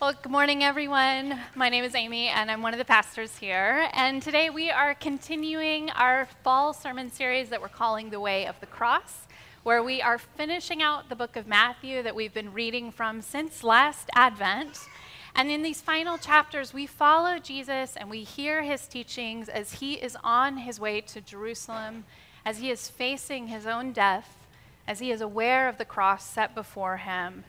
Well, good morning, everyone. My name is Amy, and I'm one of the pastors here. And today we are continuing our fall sermon series that we're calling The Way of the Cross, where we are finishing out the book of Matthew that we've been reading from since last Advent. And in these final chapters, we follow Jesus and we hear his teachings as he is on his way to Jerusalem, as he is facing his own death, as he is aware of the cross set before him.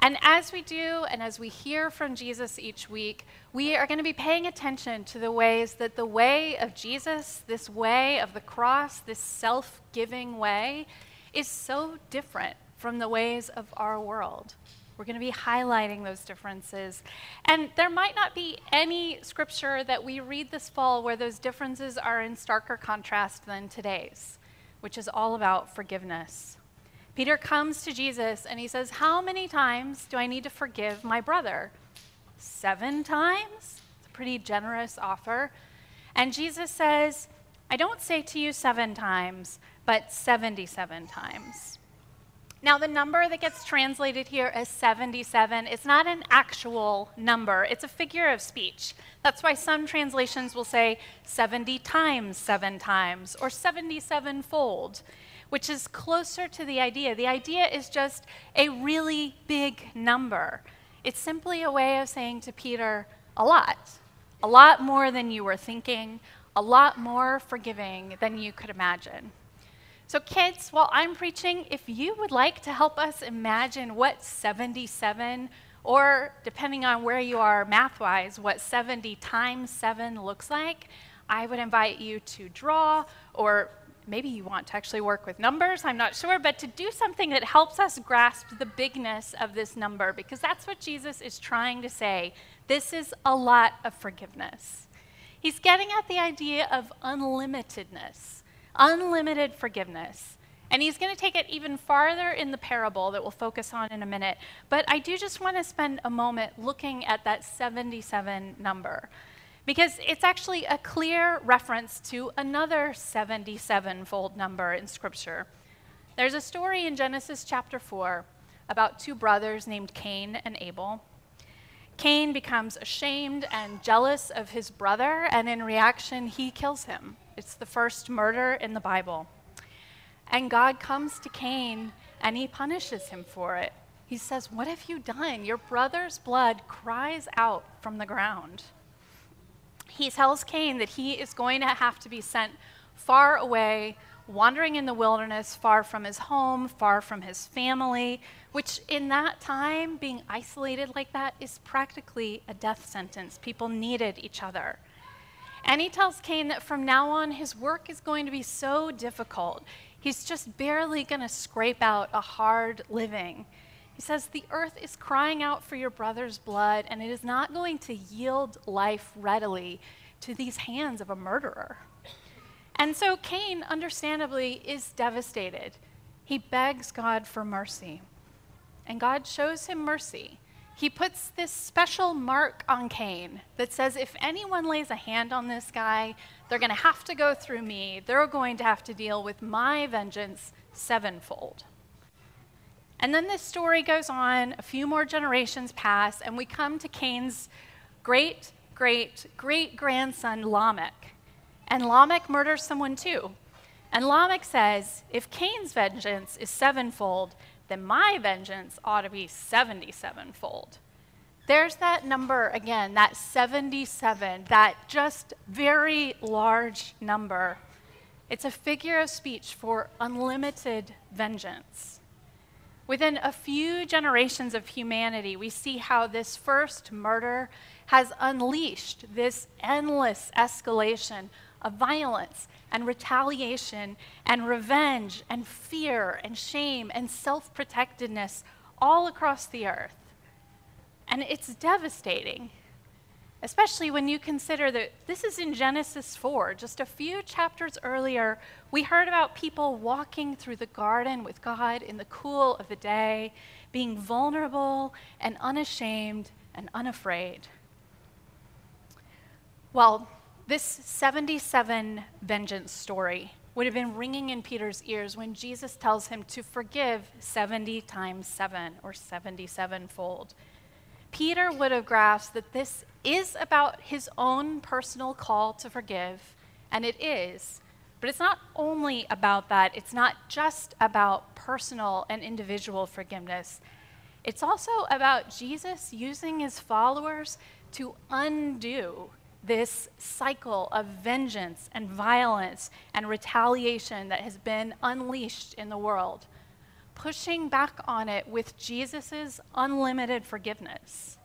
And as we do, and as we hear from Jesus each week, we are going to be paying attention to the ways that the way of Jesus, this way of the cross, this self giving way, is so different from the ways of our world. We're going to be highlighting those differences. And there might not be any scripture that we read this fall where those differences are in starker contrast than today's, which is all about forgiveness. Peter comes to Jesus and he says, How many times do I need to forgive my brother? Seven times? It's a pretty generous offer. And Jesus says, I don't say to you seven times, but 77 times. Now, the number that gets translated here as 77 is not an actual number, it's a figure of speech. That's why some translations will say 70 times seven times or 77 fold which is closer to the idea. The idea is just a really big number. It's simply a way of saying to Peter, a lot, a lot more than you were thinking, a lot more forgiving than you could imagine. So, kids, while I'm preaching, if you would like to help us imagine what 77, or depending on where you are math wise, what 70 times 7 looks like, I would invite you to draw or maybe you want to actually work with numbers, I'm not sure, but to do something that helps us grasp the bigness of this number, because that's what Jesus is trying to say. This is a lot of forgiveness. He's getting at the idea of unlimitedness, unlimited forgiveness. And he's going to take it even farther in the parable that we'll focus on in a minute. But I do just want to spend a moment looking at that 77 number because it's actually a clear reference to another 77 fold number in Scripture. There's a story in Genesis chapter 4 about two brothers named Cain and Abel. Cain becomes ashamed and jealous of his brother, and in reaction, he kills him. It's the first murder in the Bible. And God comes to Cain and he punishes him for it. He says, What have you done? Your brother's blood cries out from the ground he tells Cain that he is going to have to be sent far away, wandering in the wilderness, far from his home, far from his family, which in that time, being isolated like that, is practically a death sentence. People needed each other. And he tells Cain that from now on, his work is going to be so difficult. He's just barely going to scrape out a hard living. He says, The earth is crying out for your brother's blood, and it is not going to yield life readily to these hands of a murderer. And so Cain, understandably, is devastated. He begs God for mercy. And God shows him mercy. He puts this special mark on Cain that says if anyone lays a hand on this guy, they're going to have to go through me. They're going to have to deal with my vengeance sevenfold. And then this story goes on, a few more generations pass, and we come to Cain's great, great, great grandson, Lamech. And Lamech murders someone too. And Lamech says, if Cain's vengeance is sevenfold, then my vengeance ought to be 77 fold. There's that number again, that 77, that just very large number. It's a figure of speech for unlimited vengeance. Within a few generations of humanity, we see how this first murder has unleashed this endless escalation of violence and retaliation and revenge and fear and shame and self protectedness all across the earth. And it's devastating especially when you consider that this is in Genesis 4. Just a few chapters earlier, we heard about people walking through the garden with God in the cool of the day, being vulnerable and unashamed and unafraid. Well, this 77 vengeance story would have been ringing in Peter's ears when Jesus tells him to forgive 70 times 7 or 77 fold. Peter would have grasped that this is about his own personal call to forgive, and it is. But it's not only about that, it's not just about personal and individual forgiveness. It's also about Jesus using his followers to undo this cycle of vengeance and violence and retaliation that has been unleashed in the world, pushing back on it with Jesus' unlimited forgiveness.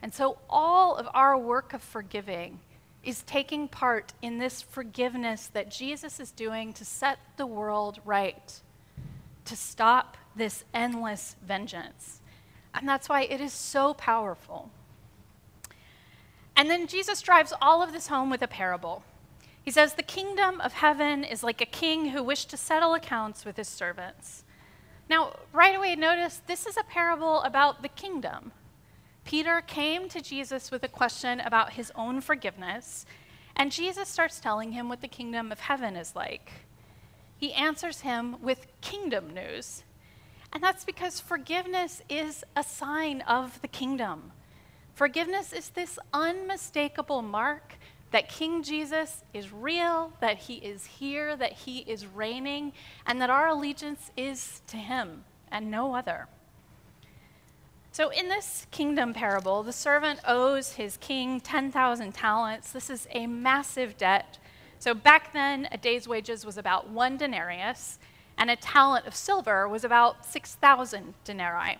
And so, all of our work of forgiving is taking part in this forgiveness that Jesus is doing to set the world right, to stop this endless vengeance. And that's why it is so powerful. And then Jesus drives all of this home with a parable. He says, The kingdom of heaven is like a king who wished to settle accounts with his servants. Now, right away, notice this is a parable about the kingdom. Peter came to Jesus with a question about his own forgiveness, and Jesus starts telling him what the kingdom of heaven is like. He answers him with kingdom news. And that's because forgiveness is a sign of the kingdom. Forgiveness is this unmistakable mark that King Jesus is real, that he is here, that he is reigning, and that our allegiance is to him and no other. So, in this kingdom parable, the servant owes his king 10,000 talents. This is a massive debt. So, back then, a day's wages was about one denarius, and a talent of silver was about 6,000 denarii.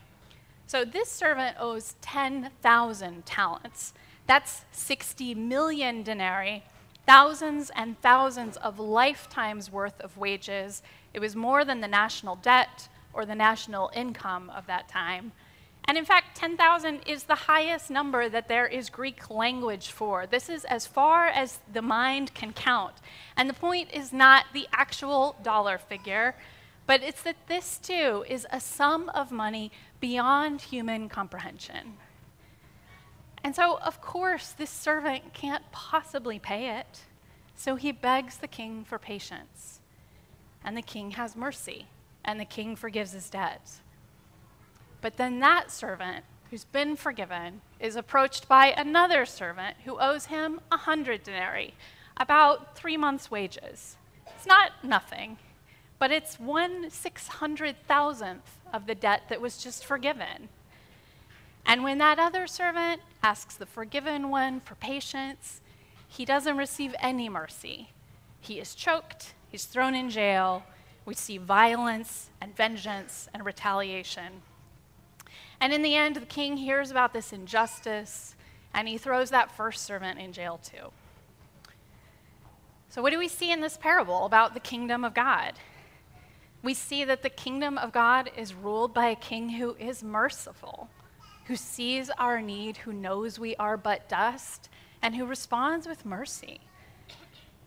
So this servant owes 10,000 talents. That's 60 million denarii, thousands and thousands of lifetimes worth of wages. It was more than the national debt or the national income of that time. And in fact, 10,000 is the highest number that there is Greek language for. This is as far as the mind can count. And the point is not the actual dollar figure, but it's that this too is a sum of money beyond human comprehension. And so, of course, this servant can't possibly pay it. So he begs the king for patience. And the king has mercy, and the king forgives his debt. But then that servant, who's been forgiven, is approached by another servant who owes him a hundred denarii, about three months' wages. It's not nothing, but it's one six hundred thousandth of the debt that was just forgiven. And when that other servant asks the forgiven one for patience, he doesn't receive any mercy. He is choked, he's thrown in jail. We see violence and vengeance and retaliation. And in the end, the king hears about this injustice and he throws that first servant in jail too. So, what do we see in this parable about the kingdom of God? we see that the kingdom of God is ruled by a king who is merciful, who sees our need, who knows we are but dust, and who responds with mercy.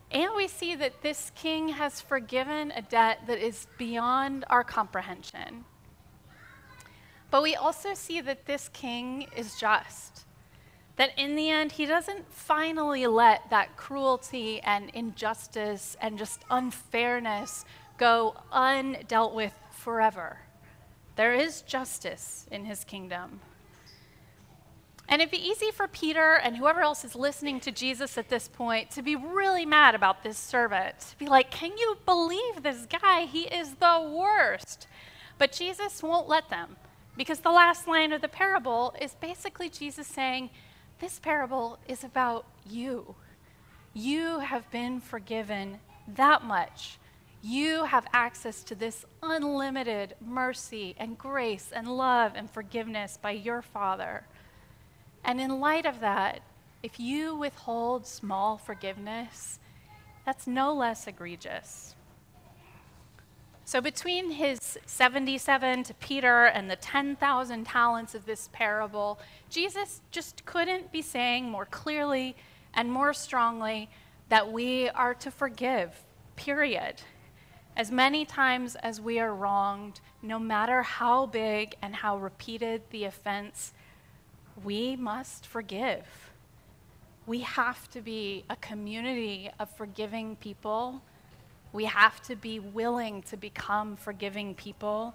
And we see that this king has forgiven a debt that is beyond our comprehension. But we also see that this king is just. That in the end, he doesn't finally let that cruelty and injustice and just unfairness go undealt with forever. There is justice in his kingdom. And it'd be easy for Peter and whoever else is listening to Jesus at this point to be really mad about this servant. To be like, can you believe this guy? He is the worst. But Jesus won't let them because the last line of the parable is basically Jesus saying, This parable is about you. You have been forgiven that much. You have access to this unlimited mercy and grace and love and forgiveness by your Father. And in light of that, if you withhold small forgiveness, that's no less egregious. So, between his 77 to Peter and the 10,000 talents of this parable, Jesus just couldn't be saying more clearly and more strongly that we are to forgive, period. As many times as we are wronged, no matter how big and how repeated the offense, we must forgive. We have to be a community of forgiving people. We have to be willing to become forgiving people.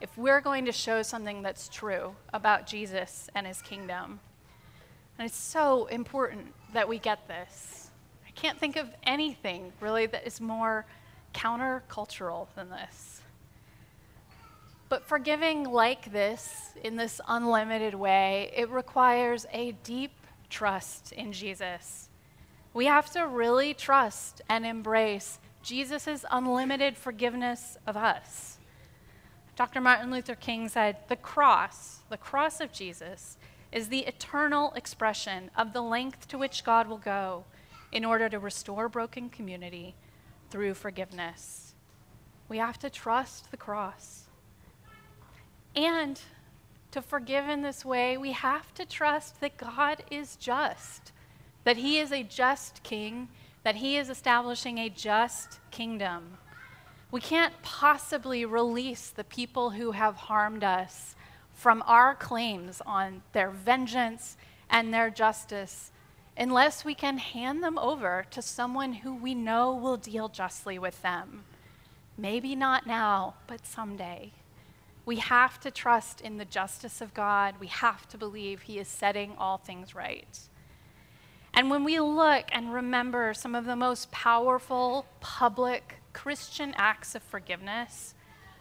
if we're going to show something that's true about Jesus and his kingdom. And it's so important that we get this. I can't think of anything really that is more countercultural than this. But forgiving like this, in this unlimited way, it requires a deep trust in Jesus. We have to really trust and embrace Jesus' unlimited forgiveness of us. Dr. Martin Luther King said, The cross, the cross of Jesus, is the eternal expression of the length to which God will go in order to restore broken community through forgiveness. We have to trust the cross. And to forgive in this way, we have to trust that God is just, that He is a just king, that He is establishing a just kingdom. We can't possibly release the people who have harmed us from our claims on their vengeance and their justice unless we can hand them over to someone who we know will deal justly with them. Maybe not now, but someday. We have to trust in the justice of God. We have to believe He is setting all things right. And when we look and remember some of the most powerful public Christian acts of forgiveness,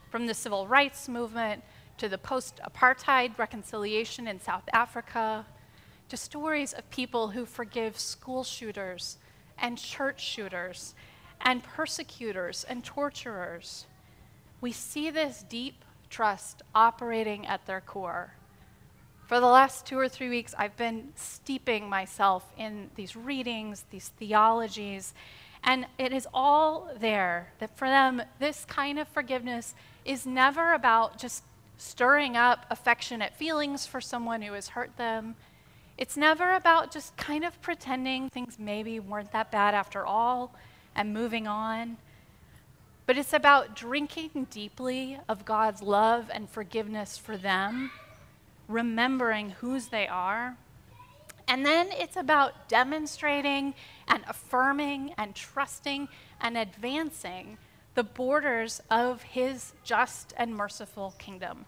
from the civil rights movement to the post apartheid reconciliation in South Africa, to stories of people who forgive school shooters and church shooters and persecutors and torturers, we see this deep trust operating at their core. For the last two or three weeks, I've been steeping myself in these readings, these theologies, and it is all there that for them, this kind of forgiveness is never about just stirring up affectionate feelings for someone who has hurt them. It's never about just kind of pretending things maybe weren't that bad after all and moving on. But it's about drinking deeply of God's love and forgiveness for them, remembering whose they are. And then it's about demonstrating and affirming and trusting and advancing the borders of his just and merciful kingdom.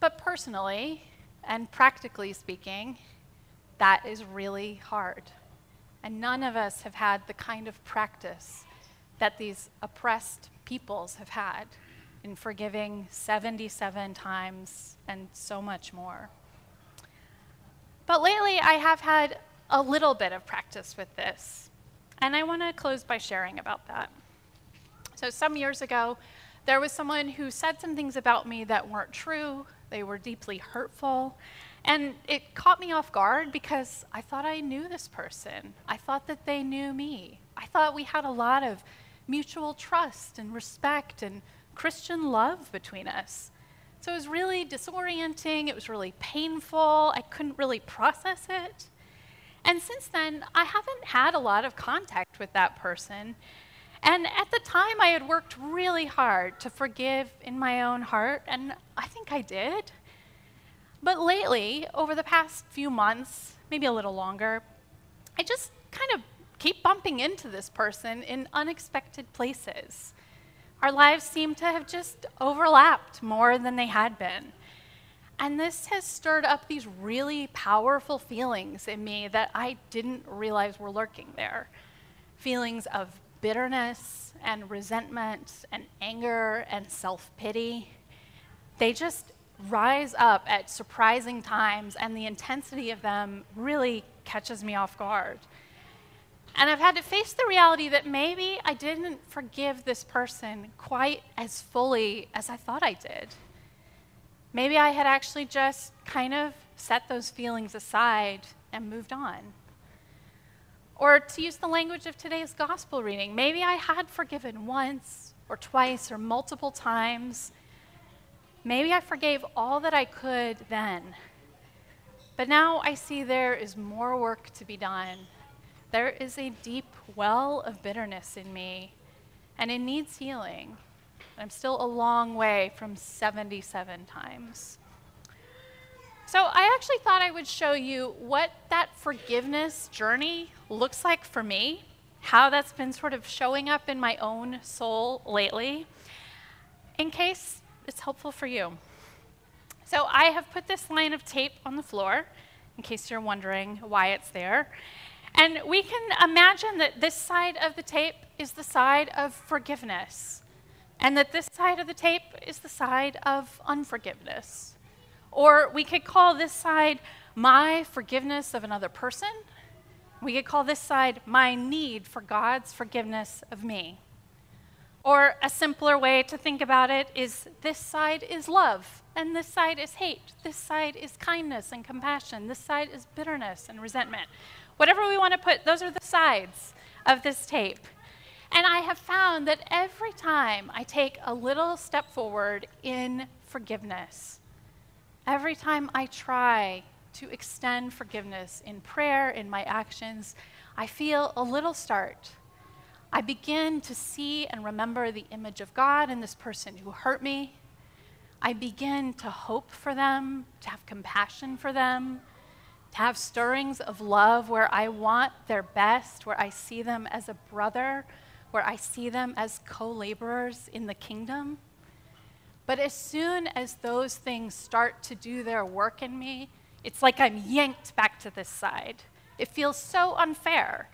But personally and practically speaking, that is really hard. And none of us have had the kind of practice that these oppressed peoples have had in forgiving 77 times and so much more. But lately, I have had a little bit of practice with this, and I want to close by sharing about that. So, some years ago, there was someone who said some things about me that weren't true, they were deeply hurtful, and it caught me off guard because I thought I knew this person. I thought that they knew me. I thought we had a lot of mutual trust and respect and Christian love between us. So it was really disorienting. It was really painful. I couldn't really process it. And since then, I haven't had a lot of contact with that person. And at the time, I had worked really hard to forgive in my own heart, and I think I did. But lately, over the past few months, maybe a little longer, I just kind of keep bumping into this person in unexpected places. Our lives seem to have just overlapped more than they had been. And this has stirred up these really powerful feelings in me that I didn't realize were lurking there feelings of bitterness and resentment and anger and self pity. They just rise up at surprising times, and the intensity of them really catches me off guard. And I've had to face the reality that maybe I didn't forgive this person quite as fully as I thought I did. Maybe I had actually just kind of set those feelings aside and moved on. Or to use the language of today's gospel reading, maybe I had forgiven once or twice or multiple times, Maybe I forgave all that I could then. But now I see there is more work to be done. There is a deep well of bitterness in me, and it needs healing. I'm still a long way from 77 times. So, I actually thought I would show you what that forgiveness journey looks like for me, how that's been sort of showing up in my own soul lately. in case it's helpful for you. So I have put this line of tape on the floor, in case you're wondering why it's there. And we can imagine that this side of the tape is the side of forgiveness, and that this side of the tape is the side of unforgiveness. Or we could call this side my forgiveness of another person. We could call this side my need for God's forgiveness of me. Or a simpler way to think about it is this side is love, and this side is hate. This side is kindness and compassion. This side is bitterness and resentment. Whatever we want to put, those are the sides of this tape. And I have found that every time I take a little step forward in forgiveness, every time I try to extend forgiveness in prayer, in my actions, I feel a little start. I begin to see and remember the image of God in this person who hurt me. I begin to hope for them, to have compassion for them, to have stirrings of love where I want their best, where I see them as a brother, where I see them as co laborers in the kingdom. But as soon as those things start to do their work in me, it's like I'm yanked back to this side. It feels so unfair.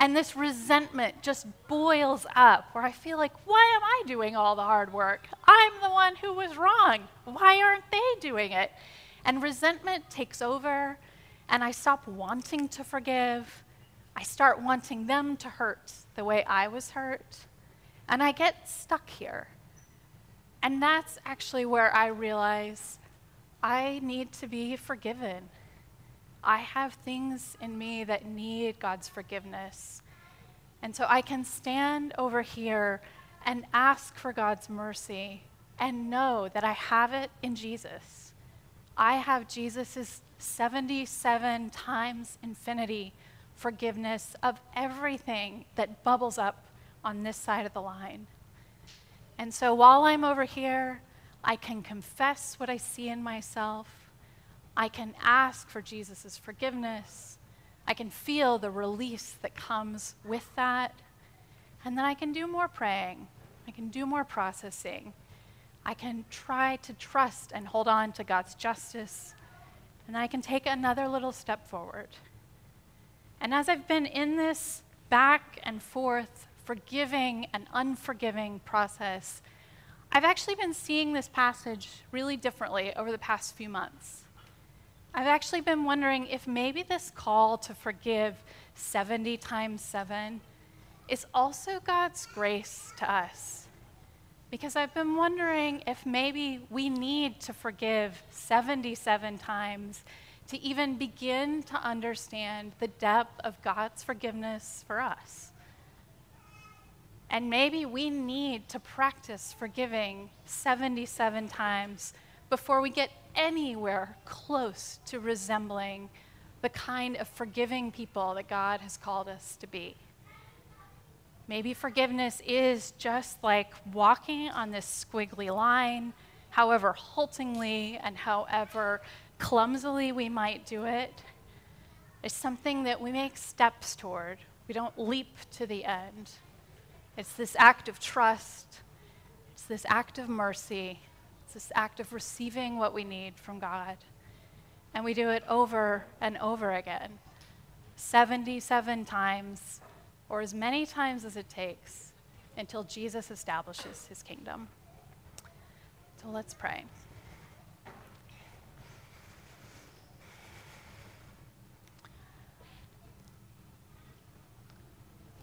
And this resentment just boils up where I feel like, why am I doing all the hard work? I'm the one who was wrong. Why aren't they doing it? And resentment takes over, and I stop wanting to forgive. I start wanting them to hurt the way I was hurt. And I get stuck here. And that's actually where I realize I need to be forgiven. I have things in me that need God's forgiveness. And so I can stand over here and ask for God's mercy and know that I have it in Jesus. I have Jesus' 77 times infinity forgiveness of everything that bubbles up on this side of the line. And so while I'm over here, I can confess what I see in myself. I can ask for Jesus' forgiveness. I can feel the release that comes with that. And then I can do more praying. I can do more processing. I can try to trust and hold on to God's justice and I can take another little step forward. And as I've been in this back and forth, forgiving and unforgiving process, I've actually been seeing this passage really differently over the past few months. I've actually been wondering if maybe this call to forgive 70 times 7 is also God's grace to us. Because I've been wondering if maybe we need to forgive 77 times to even begin to understand the depth of God's forgiveness for us. And maybe we need to practice forgiving 77 times before we get anywhere close to resembling the kind of forgiving people that God has called us to be. Maybe forgiveness is just like walking on this squiggly line, however haltingly and however clumsily we might do it. It's something that we make steps toward. We don't leap to the end. It's this act of trust, it's this act of mercy, it's this act of receiving what we need from God. And we do it over and over again 77 times or as many times as it takes until Jesus establishes his kingdom. So let's pray.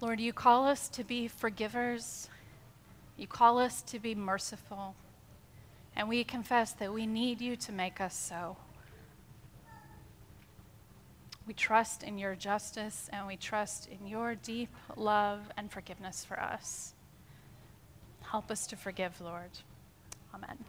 Lord, you call us to be forgivers. You call us to be merciful. And we confess that we need you to make us so. We trust in your justice and we trust in your deep love and forgiveness for us. Help us to forgive, Lord. Amen.